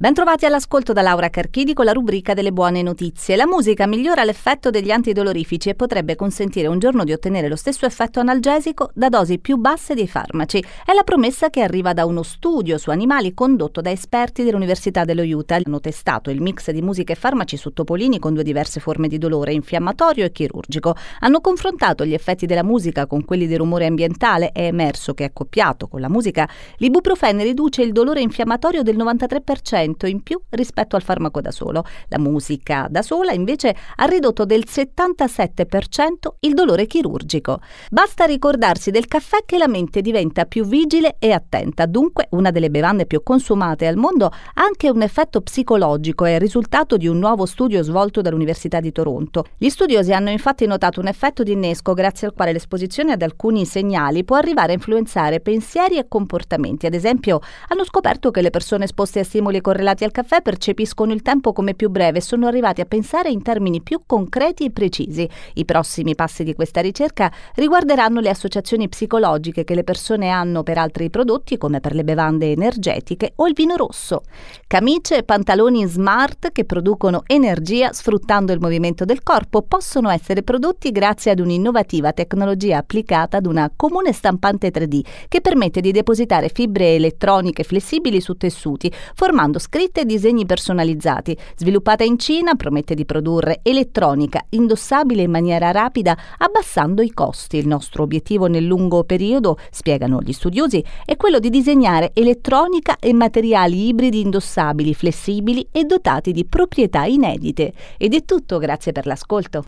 Bentrovati all'ascolto da Laura Carchidi con la rubrica delle buone notizie. La musica migliora l'effetto degli antidolorifici e potrebbe consentire un giorno di ottenere lo stesso effetto analgesico da dosi più basse dei farmaci. È la promessa che arriva da uno studio su animali condotto da esperti dell'Università dello Utah. Hanno testato il mix di musica e farmaci su topolini con due diverse forme di dolore, infiammatorio e chirurgico. Hanno confrontato gli effetti della musica con quelli del rumore ambientale. È emerso che accoppiato con la musica l'ibuprofene riduce il dolore infiammatorio del 93% in più rispetto al farmaco da solo. La musica da sola invece ha ridotto del 77% il dolore chirurgico. Basta ricordarsi del caffè che la mente diventa più vigile e attenta. Dunque, una delle bevande più consumate al mondo ha anche un effetto psicologico, è il risultato di un nuovo studio svolto dall'Università di Toronto. Gli studiosi hanno infatti notato un effetto di innesco grazie al quale l'esposizione ad alcuni segnali può arrivare a influenzare pensieri e comportamenti. Ad esempio, hanno scoperto che le persone esposte a stimoli correlati correlati al caffè percepiscono il tempo come più breve e sono arrivati a pensare in termini più concreti e precisi. I prossimi passi di questa ricerca riguarderanno le associazioni psicologiche che le persone hanno per altri prodotti come per le bevande energetiche o il vino rosso. Camicie e pantaloni smart che producono energia sfruttando il movimento del corpo possono essere prodotti grazie ad un'innovativa tecnologia applicata ad una comune stampante 3D che permette di depositare fibre elettroniche flessibili su tessuti formando scritte e disegni personalizzati. Sviluppata in Cina, promette di produrre elettronica indossabile in maniera rapida, abbassando i costi. Il nostro obiettivo nel lungo periodo, spiegano gli studiosi, è quello di disegnare elettronica e materiali ibridi indossabili, flessibili e dotati di proprietà inedite. Ed è tutto, grazie per l'ascolto.